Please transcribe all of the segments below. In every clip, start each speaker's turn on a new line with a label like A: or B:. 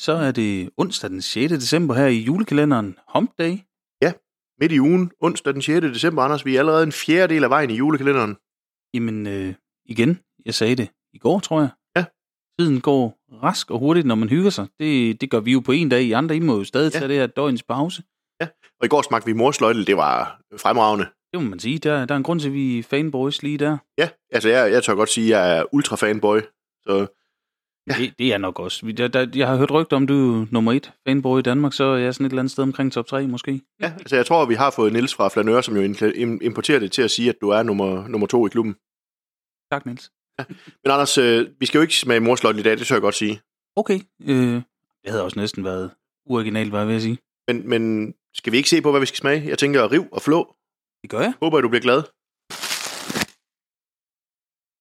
A: så er det onsdag den 6. december her i julekalenderen Hump Day.
B: Midt i ugen, onsdag den 6. december, Anders, vi er allerede en fjerde del af vejen i julekalenderen.
A: Jamen, øh, igen, jeg sagde det i går, tror jeg.
B: Ja.
A: Tiden går rask og hurtigt, når man hygger sig. Det, det gør vi jo på en dag. I andre, I må jo stadig
B: Ja.
A: tage det her døgns pause.
B: Og i går smagte vi morsløjtel, det var fremragende.
A: Det må man sige. Der, der er en grund til, at vi er fanboys lige der.
B: Ja, altså jeg, jeg tør godt sige, at jeg er ultra fanboy. Så
A: Ja. Det, det er nok også. Vi- Der, jeg har hørt rygter om, du er nummer et fanboy i Danmark, så er jeg sådan et eller andet sted omkring top 3 måske.
B: ja, altså jeg tror, vi har fået Niels fra Flanør, som jo importerer det til at sige, at du er nummer, nummer to i klubben.
A: Tak, Niels.
B: Men Anders, øh, vi skal jo ikke smage morsløjtel i dag, det tør jeg godt sige.
A: Okay. Øh, det havde også næsten været uoriginalt, hvad jeg vil sige.
B: Men, men skal vi ikke se på, hvad vi skal smage? Jeg tænker riv og flå.
A: Det gør jeg.
B: Håber, at du bliver glad.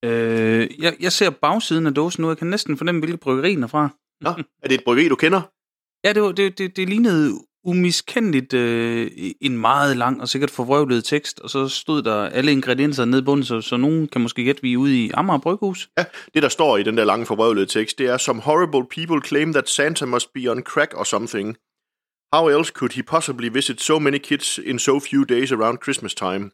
A: Øh, jeg, jeg ser bagsiden af dåsen nu. Jeg kan næsten fornemme, hvilket bryggeri den er fra.
B: Nå, er det et bryggeri, du kender?
A: Ja, det, var, det, det, det lignede umiskendeligt øh, en meget lang og sikkert forvrøvlet tekst, og så stod der alle ingredienser nede i bunden, så, så nogen kan måske gætte, vi er ude i Amager Bryghus.
B: Det, der står i den der lange forvrøvlede tekst, det er, Some horrible people claim that Santa must be on crack or something. How else could he possibly visit so many kids in so few days around Christmas time?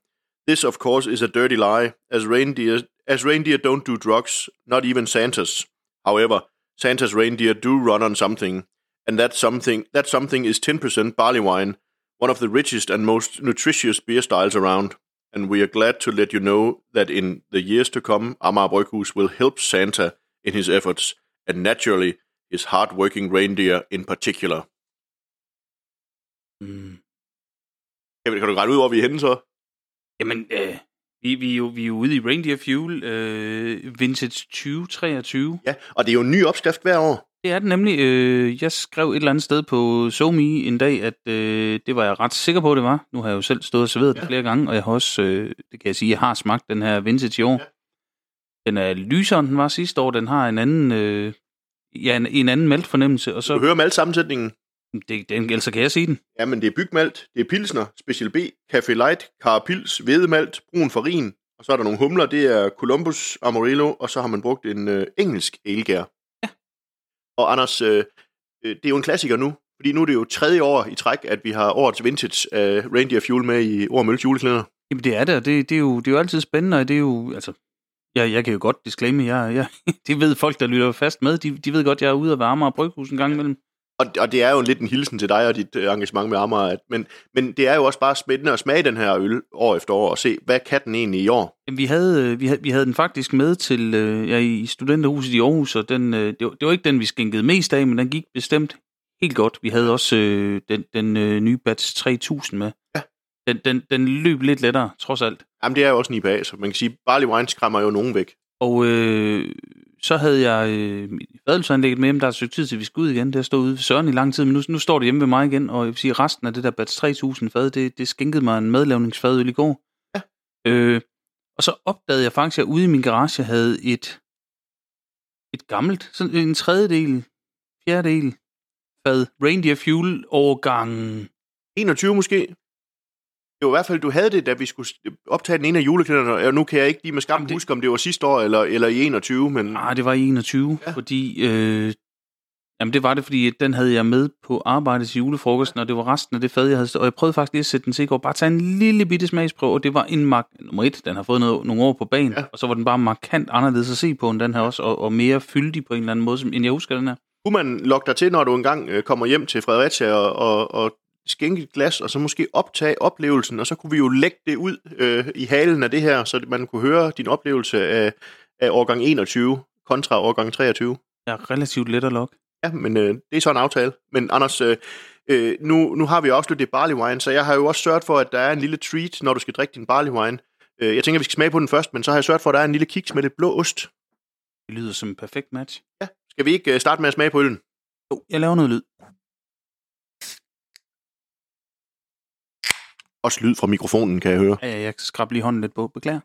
B: This, of course, is a dirty lie, as reindeer, as reindeer don't do drugs, not even Santa's. However, Santa's reindeer do run on something, and that something, that something is 10% barley wine, one of the richest and most nutritious beer styles around. And we are glad to let you know that in the years to come, Amager Bryghus will help Santa in his efforts, and naturally, his hard-working reindeer in particular.
A: Mm.
B: Kan, kan du regne ud, hvor vi er henne så?
A: Jamen, øh, vi, vi, er jo, vi er jo ude i Reindeer Fuel øh, Vintage 2023.
B: Ja, og det er jo en ny opskrift hver år.
A: Det er det nemlig. Øh, jeg skrev et eller andet sted på SoMe en dag, at øh, det var jeg ret sikker på, det var. Nu har jeg jo selv stået og serveret ja. det flere gange, og jeg har også, øh, det kan jeg sige, jeg har smagt den her vintage i år.
B: Ja.
A: Den er lysere, end den var sidste år. Den har en anden, øh, ja, en, en anden maltfornemmelse, og
B: Du
A: så,
B: hører malte-sammensætningen.
A: Det, den, ellers kan jeg sige den.
B: Jamen, det er bygmalt, det er pilsner, Special B, Café Light, Carapils, hvedemalt, brun farin, og så er der nogle humler, det er Columbus, Amarillo, og så har man brugt en øh, engelsk elgær.
A: Ja.
B: Og Anders, øh, øh, det er jo en klassiker nu, fordi nu er det jo tredje år i træk, at vi har årets vintage af Reindeer Fuel med i Ord Mølles juleklæder.
A: Jamen det er det, og det, det, er, jo, det er jo altid spændende, og det er jo, altså, jeg, jeg kan jo godt disclaimer, jeg, jeg, det ved folk, der lytter fast med, de, de ved godt, jeg er ude at varme og bryghus en gang imellem.
B: Og, og det er jo lidt en hilsen til dig og dit øh, engagement med Amager, men, men det er jo også bare spændende at smage den her øl år efter år, og se, hvad kan den egentlig i år?
A: Jamen, Vi havde, øh, vi, havde, vi havde den faktisk med til øh, ja, i studenterhuset i Aarhus, og den, det, var, det var ikke den, vi skænkede mest af, men den gik bestemt helt godt. Vi havde også øh, den, den øh, nye Batch 3000 med.
B: Ja.
A: Den, den, den løb lidt lettere, trods alt.
B: Jamen, det er jo også en IPA, så man kan sige, barley wine skræmmer jo nogen væk.
A: Og øh, så havde jeg øh, fadelsanlægget med, men der er stykke tid til, vi skal ud igen. Det har stået ude ved Søren i lang tid, men nu, nu står det hjemme ved mig igen, og jeg vil sige, resten af det der Batch 3000 fad, det, det skænkede mig en medlavningsfadøl i går.
B: Ja.
A: Øh, og så opdagede jeg faktisk, at jeg ude i min garage havde et, et gammelt, sådan en tredjedel, fjerdedel fad Reindeer Fuel årgang
B: 21 måske? Det var i hvert fald, du havde det, da vi skulle optage den ene af juleklæderne, og nu kan jeg ikke lige med skam
A: Jamen, det-
B: huske, om det var sidste år eller, eller i 21, men
A: Nej, det var i 21,
B: Ja.
A: fordi... Øh, jamen, det var det, fordi den havde jeg med på arbejde til julefrokosten, og det var resten af det fad, jeg havde... Og jeg prøvede faktisk lige at sætte den til i går. Bare tage en lille bitte smagsprøve, og det var en mark... Nummer et, den har fået noget, nogle år på banen,
B: Ja.
A: og så var den bare markant anderledes at se på, end den her også, og, og mere fyldig på en eller anden måde, end jeg husker den her.
B: kunne man lokke dig til, når du engang øh, kommer hjem til Fredericia og, og, og skænke et glas, og så måske optage oplevelsen, og så kunne vi jo lægge det ud øh, i halen af det her, så man kunne høre din oplevelse af, af årgang 21 kontra årgang 23.
A: Jeg er relativt let at lokke.
B: Ja, men øh, det er så en aftale. Men Anders, øh, øh, nu, nu har vi også det barley wine, så jeg har jo også sørget for, at der er en lille treat, når du skal drikke din barley wine. Øh, jeg tænker, vi skal smage på den først, men så har jeg sørget for, at der er en lille kiks med lidt blå ost.
A: Det lyder som en perfekt match.
B: Skal vi ikke øh, starte med at smage på øllen?
A: Jo, jeg laver noget lyd.
B: Også lyd fra mikrofonen, kan jeg høre.
A: Ja, jeg skrab lige hånden lidt på. Beklager.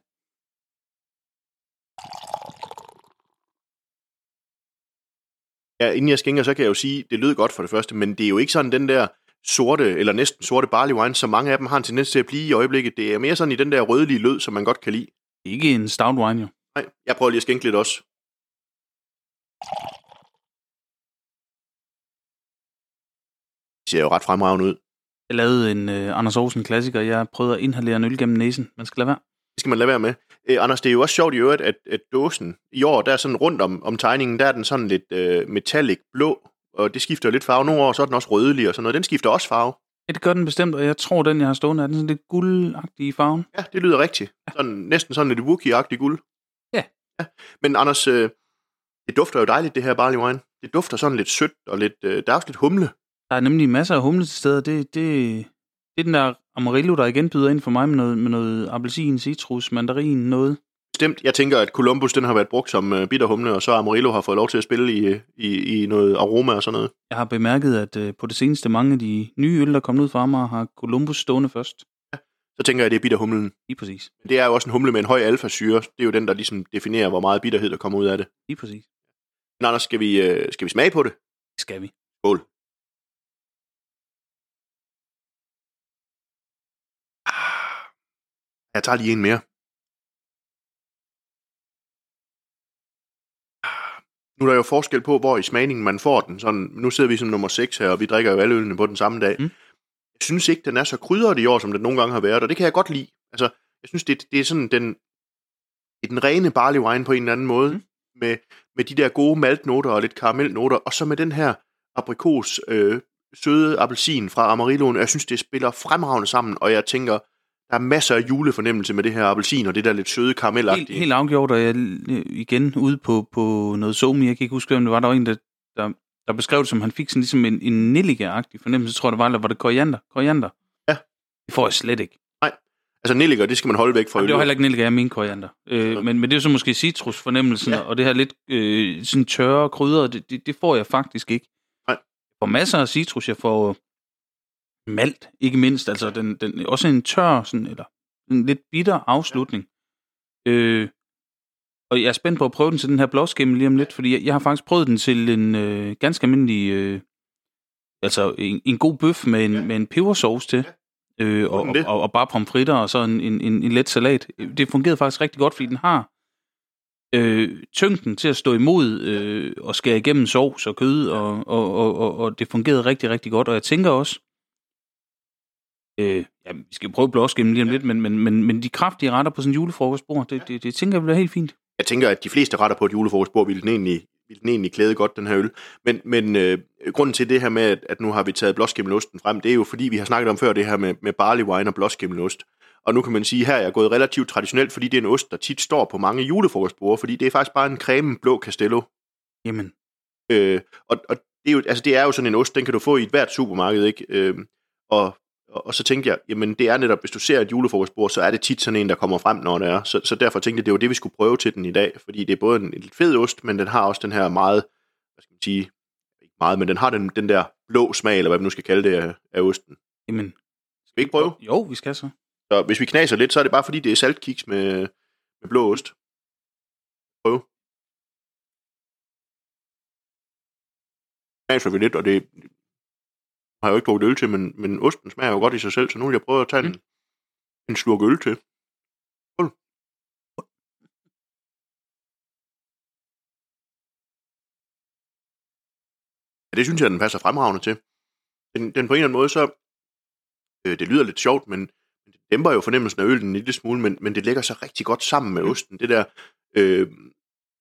B: Ja, inden jeg skænker, så kan jeg jo sige, det lød godt for det første, men det er jo ikke sådan den der sorte, eller næsten sorte barley wine, som mange af dem har en tendens til at blive i øjeblikket. Det er mere sådan i den der rødlige lød, som man godt kan lide.
A: Ikke en stout wine, jo.
B: Nej, jeg prøver lige at skænke lidt også. ser jo ret fremragende ud.
A: Jeg lavede en uh, Anders Aarhusen klassiker. Jeg prøvede at inhalere en øl gennem næsen. Man skal lade være.
B: Det skal man lade være med. Øh, Anders, det er jo også sjovt i øvrigt, at, at dåsen i år, der er sådan rundt om, om tegningen, der er den sådan lidt øh, metallic blå, og det skifter jo lidt farve. Nogle år, så er den også rødlig og sådan noget. Den skifter også farve.
A: Ja, det gør den bestemt, og jeg tror, den jeg har stående er den sådan lidt guldagtig i farven.
B: Ja, det lyder rigtigt. Sådan, næsten sådan lidt Wookiee-agtig guld.
A: Ja.
B: ja. Men Anders, øh, det dufter jo dejligt, det her barley wine. Det dufter sådan lidt sødt og lidt, øh, der er også lidt humle.
A: Der er nemlig masser af humle til steder. Det, det, det er den der Amarillo, der igen byder ind for mig med noget, med noget appelsin, citrus, mandarin, noget.
B: Bestemt. Jeg tænker, at Columbus den har været brugt som øh, bitterhumle, og så Amarillo har fået lov til at spille i, i, i noget aroma og sådan noget.
A: Jeg har bemærket, at øh, på det seneste mange af de nye øl, der er kommet ud fra mig, har Columbus stående først.
B: Så tænker jeg, at det er bitterhumlen.
A: Lige præcis.
B: Det er jo også en humle med en høj alfasyre. Det er jo den, der ligesom definerer, hvor meget bitterhed, der kommer ud af det.
A: Lige præcis.
B: Men Anders, skal vi, øh, skal vi smage på det?
A: Skal vi.
B: Skål. Jeg tager lige en mere. Nu er der jo forskel på, hvor i smagningen man får den. Sådan, nu sidder vi som nummer 6 her, og vi drikker jo alle ølene på den samme dag.
A: Mm.
B: Jeg synes ikke, den er så krydret i år, som den nogle gange har været, og det kan jeg godt lide. Altså, jeg synes, det, det er sådan den, det er den rene barley wine på en eller anden måde,
A: Mm.
B: med, med de der gode maltnoter og lidt karamelnoter, og så med den her aprikos, øh, søde appelsin fra Amarilloen. Jeg synes, det spiller fremragende sammen, og jeg tænker, der er masser af julefornemmelse med det her appelsin, og det der lidt søde karamelagtige.
A: Helt, helt afgjort, og jeg igen ude på, på noget somi, jeg kan ikke huske, om det var, der var en, der, der, der beskrev det som, han fik sådan ligesom en, en nellike-agtig fornemmelse, tror jeg det var, eller var det koriander? Koriander?
B: Ja.
A: Det får jeg slet ikke.
B: Altså nelliker, det skal man holde væk fra
A: Jamen, det var heller ikke nellike, jeg mente koriander. Øh, men, men det er så måske citrusfornemmelsen, ja. og det her lidt øh, sådan tørre krydder, det, det, det får jeg faktisk ikke.
B: Nej.
A: Jeg får masser af citrus, jeg får malt, ikke mindst, altså den, den, også en tør, sådan, eller en lidt bitter afslutning. Øh, og jeg er spændt på at prøve den til den her blåskimmel lige om lidt, fordi jeg, jeg har faktisk prøvet den til en øh, ganske almindelig, øh, altså en, en god bøf med en,
B: Ja.
A: med en pebersauce til, øh, og, og, og, og bare pomfritter og så en, en, en, en let salat. Det fungerede faktisk rigtig godt, fordi den har øh, tyngden til at stå imod øh, og skære igennem sovs og kød, og, og, og, og, og det fungerede rigtig, rigtig godt. Og jeg tænker også, øh, ja, vi skal prøve blåskimmel lige om lidt, men, men, men, men de kraftige retter på sådan en julefrokostbord, det, det, det tænker jeg bliver helt fint.
B: Jeg tænker, at de fleste retter på et julefrokostbord ville den egentlig, ville den egentlig klæde godt, den her øl. Men, men øh, grunden til det her med, at, at nu har vi taget blåskimmelosten frem, det er jo fordi, vi har snakket om før det her med, med barley wine og blåskimmelost. Og nu kan man sige, her er jeg gået relativt traditionelt, fordi det er en ost, der tit står på mange julefrokostbord, fordi det er faktisk bare en creme blå castello.
A: Jamen,
B: Øh, og, og det, er jo, altså det er jo sådan en ost, den kan du få i et hvert supermarked, ikke? Øh, og, og, og så tænkte jeg, jamen det er netop, hvis du ser et julefrokostbord, så er det tit sådan en, der kommer frem, når det er. Så, så derfor tænkte jeg, det var det, vi skulle prøve til den i dag, fordi det er både en, en lidt fed ost, men den har også den her meget, hvad skal man sige, ikke meget, men den har den, den der blå smag, eller hvad man nu skal kalde det, af, af osten.
A: jamen.
B: Skal vi ikke prøve?
A: Jo, vi skal så.
B: Så hvis vi knaser lidt, så er det bare fordi, det er saltkiks med, med blå ost. Prøv. Knaser vi lidt, og det har jeg jo ikke drukket øl til, men, men osten smager jo godt i sig selv, så nu vil jeg prøve at tage en, en slurk øl til. Skål. Ja, det synes jeg, den passer fremragende til. Den, den på en eller anden måde, så... Øh, det lyder lidt sjovt, men det dæmper jo fornemmelsen af øllen en lille smule, men, men det lægger sig rigtig godt sammen med osten. Det der, øh,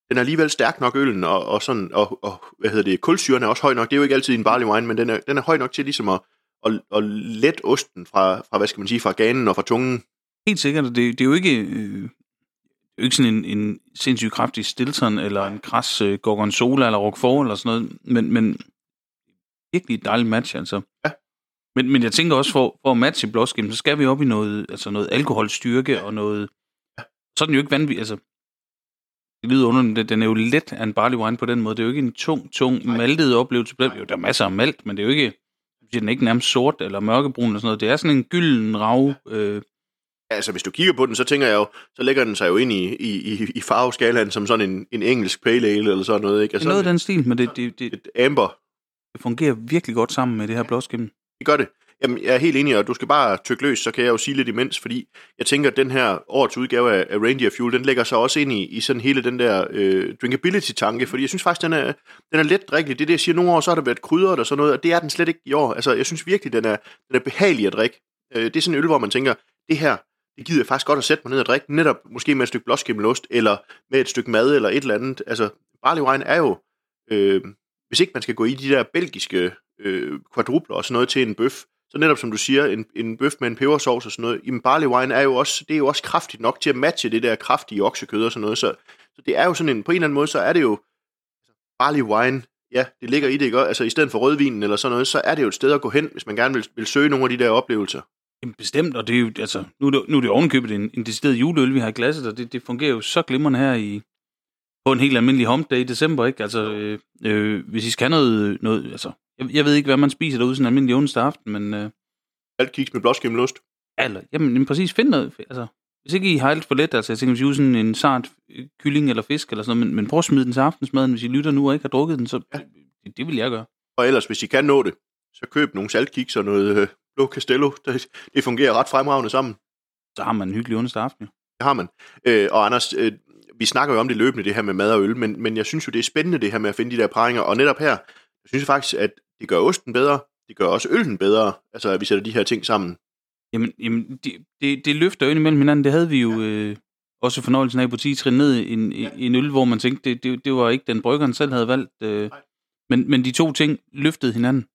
B: den er alligevel stærk nok, øllen, og, og, sådan, og, og hvad hedder det, kulsyren er også høj nok. Det er jo ikke altid en barley wine, men den er, den er høj nok til ligesom at, at, at let osten fra, fra, hvad skal man sige, fra ganen og fra tungen.
A: Helt sikkert, det, det er jo ikke, øh, ikke sådan en, en sindssygt kraftig Stilton, eller en kras øh, Gorgonzola, eller Roquefort, eller sådan noget, men, men virkelig et dejligt match, altså.
B: Ja.
A: Men, men jeg tænker også, for, for at matche blåskim, så skal vi op i noget, altså noget alkoholstyrke, og noget, så er den jo ikke vanvittig, altså, det lyder underligt, den- den er jo let af en barley wine på den måde, det er jo ikke en tung, tung, maltet oplevelse, jo, der er masser af malt, men det er jo ikke, den er ikke nærmest sort eller mørkebrun eller sådan noget, det er sådan en gylden rav, øh,
B: Altså, hvis du kigger på den, så tænker jeg jo, så lægger den sig jo ind i, i, i, i farveskalaen som sådan en, en engelsk pale ale eller sådan noget, ikke?
A: Det
B: Altså,
A: er noget af den stil, men det, det, det,
B: et amber,
A: det fungerer virkelig godt sammen med det her blåskim.
B: det gør det. Jamen, jeg er helt enig, og du skal bare tykke løs, så kan jeg jo sige lidt imens, fordi jeg tænker, at den her årets udgave af, af Reindeer Fuel, den lægger sig også ind i, i sådan hele den der øh, drinkability-tanke, fordi jeg synes faktisk, den er, den er let drikkelig. Det er det, jeg siger, nogle år, så har der været krydret og sådan noget, og det er den slet ikke i år. Altså, jeg synes virkelig, den er, den er behagelig at drikke. Øh, det er sådan en øl, hvor man tænker, det her, det gider jeg faktisk godt at sætte mig ned og drikke, netop måske med et stykke blåskimmelost, eller med et stykke mad, eller et eller andet. Altså, barley wine er jo, øh, hvis ikke man skal gå i de der belgiske øh, kvadrupler og sådan noget til en bøf, så netop som du siger, en, en bøf med en pebersovs og sådan noget, jamen barley wine er jo også, det er jo også kraftigt nok til at matche det der kraftige oksekød og sådan noget, så, så det er jo sådan en, på en eller anden måde, så er det jo, altså, barley wine, ja, det ligger i det, ikke? altså i stedet for rødvinen eller sådan noget, så er det jo et sted at gå hen, hvis man gerne vil, vil søge nogle af de der oplevelser.
A: Jamen bestemt, og det er jo, altså, nu er det, nu er det ovenkøbet en, en decideret juleøl, vi har i glasset, og det, det fungerer jo så glimrende her i, på en helt almindelig hump day i december, ikke? Altså, øh, øh, hvis I skal have noget, noget altså, jeg, jeg ved ikke, hvad man spiser derude sådan en almindelig onsdag aften, men... Øh,
B: alt kiks med blåskimmelost.
A: Eller, jamen, jamen præcis, find noget. Altså, hvis ikke I har alt for let, altså jeg tænker, hvis I sådan en sart kylling eller fisk eller sådan noget, men, men prøv at smide den til aftensmaden, hvis I lytter nu og ikke har drukket den, så ja. det, det vil jeg gøre.
B: Og ellers, hvis I kan nå det, så køb nogle saltkiks og noget øh, blå castello. Det, det fungerer ret fremragende sammen.
A: Så har man en hyggelig onsdag aften.
B: Det har man. Øh, og Anders, øh, vi snakker jo om det løbende, det her med mad og øl, men, men jeg synes jo, det er spændende det her med at finde de der paringer. Og netop her, jeg synes faktisk, at det gør osten bedre, det gør også øllen bedre, altså at vi sætter de her ting sammen.
A: Jamen, jamen det, det, det løfter jo ind imellem hinanden. Det havde vi jo ja. øh, også fornøjelsen af på 10 trin ned i en, ja. en øl, hvor man tænkte, det, det, det var ikke den bryggeren selv havde valgt. Øh, men, men de to ting løftede hinanden.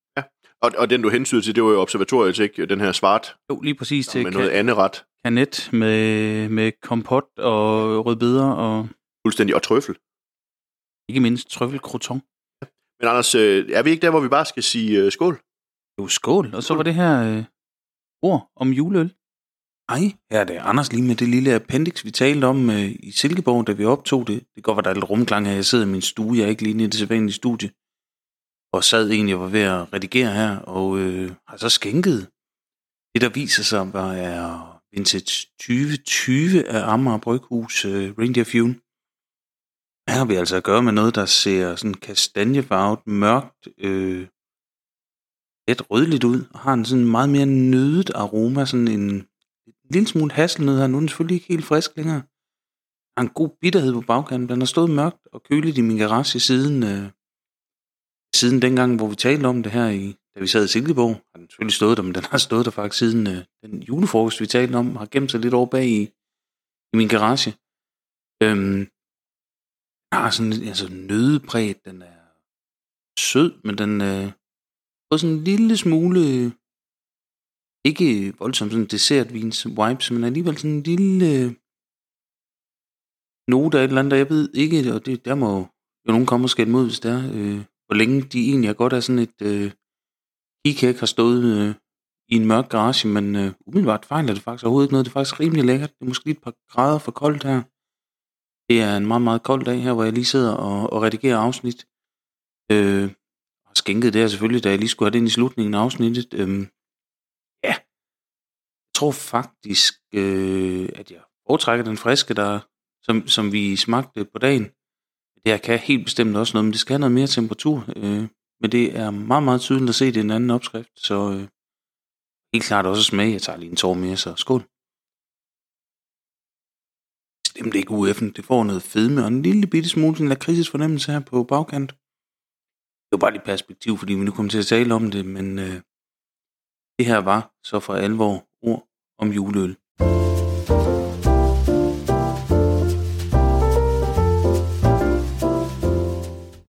B: Ja, og, og den du hensyn til, det var jo observatoriet, ikke? Den her svart.
A: Jo, lige præcis.
B: Til med noget andet ret.
A: Kanet med, med kompot og rødbeder og...
B: Fuldstændig, og trøffel.
A: Ikke mindst trøffel croton.
B: Men Anders, øh, er vi ikke der, hvor vi bare skal sige øh, skål?
A: Jo, skål. Og så var det her øh, ord om juleøl. Ej, her er det Anders lige med det lille appendix, vi talte om øh, i Silkeborg, da vi optog det. Det går, at der er lidt rumklang her. Jeg sidder i min stue, jeg er ikke lige i det sædvanlige studie. Og sad egentlig og var ved at redigere her, og øh, har så skænket det, der viser sig, var er Vintage 2020 af Amager Bryghus øh, Reindeer Fuel. Her har vi altså at gøre med noget, der ser sådan kastanjefarvet, mørkt, øh, lidt rødligt ud, og har en sådan meget mere nødet aroma, sådan en, en lille smule hasselnød her. Nu er den selvfølgelig ikke helt frisk længere. Har en god bitterhed på bagkanten. Den har stået mørkt og køligt i min garage siden, øh, siden dengang, hvor vi talte om det her, i, da vi sad i Silkeborg. Har den selvfølgelig stået der, men den har stået der faktisk siden øh, den julefrokost, vi talte om, har gemt sig lidt over bag i, i min garage. Øhm, har sådan altså nødepræget, den er sød, men den, øh, fået sådan en lille smule, ikke voldsomt sådan dessertvins vibes, men alligevel sådan en lille note af et eller andet, der jeg ved ikke, og det, der må jo nogen komme og skælde mod, hvis det er, øh, hvor længe de egentlig er godt af sådan et øh, kikæk har stået øh, i en mørk garage, men øh, umiddelbart fejler det faktisk overhovedet ikke noget. Det er faktisk rimelig lækkert. Det er måske lige et par grader for koldt her. Det er en meget, meget kold dag her, hvor jeg lige sidder og, og redigerer afsnit. Øh, skænket det her selvfølgelig, da jeg lige skulle have det ind i slutningen af afsnittet. Øhm, ja, jeg tror faktisk, øh, at jeg foretrækker den friske, der, som, som vi smagte på dagen. Det her kan helt bestemt også noget, men det skal have noget mere temperatur. Øh, men det er meget, meget tydeligt at se, det i en anden opskrift, så øh, helt klart også smag. Jeg tager lige en tår mere, så skål. Bestemt ikke UF'en. Det får noget fedme og en lille bitte smule en lakridses fornemmelse her på bagkant Det var bare lige perspektiv, fordi vi nu kommer til at tale om det, men øh, det her var så for alvor ord om juleøl.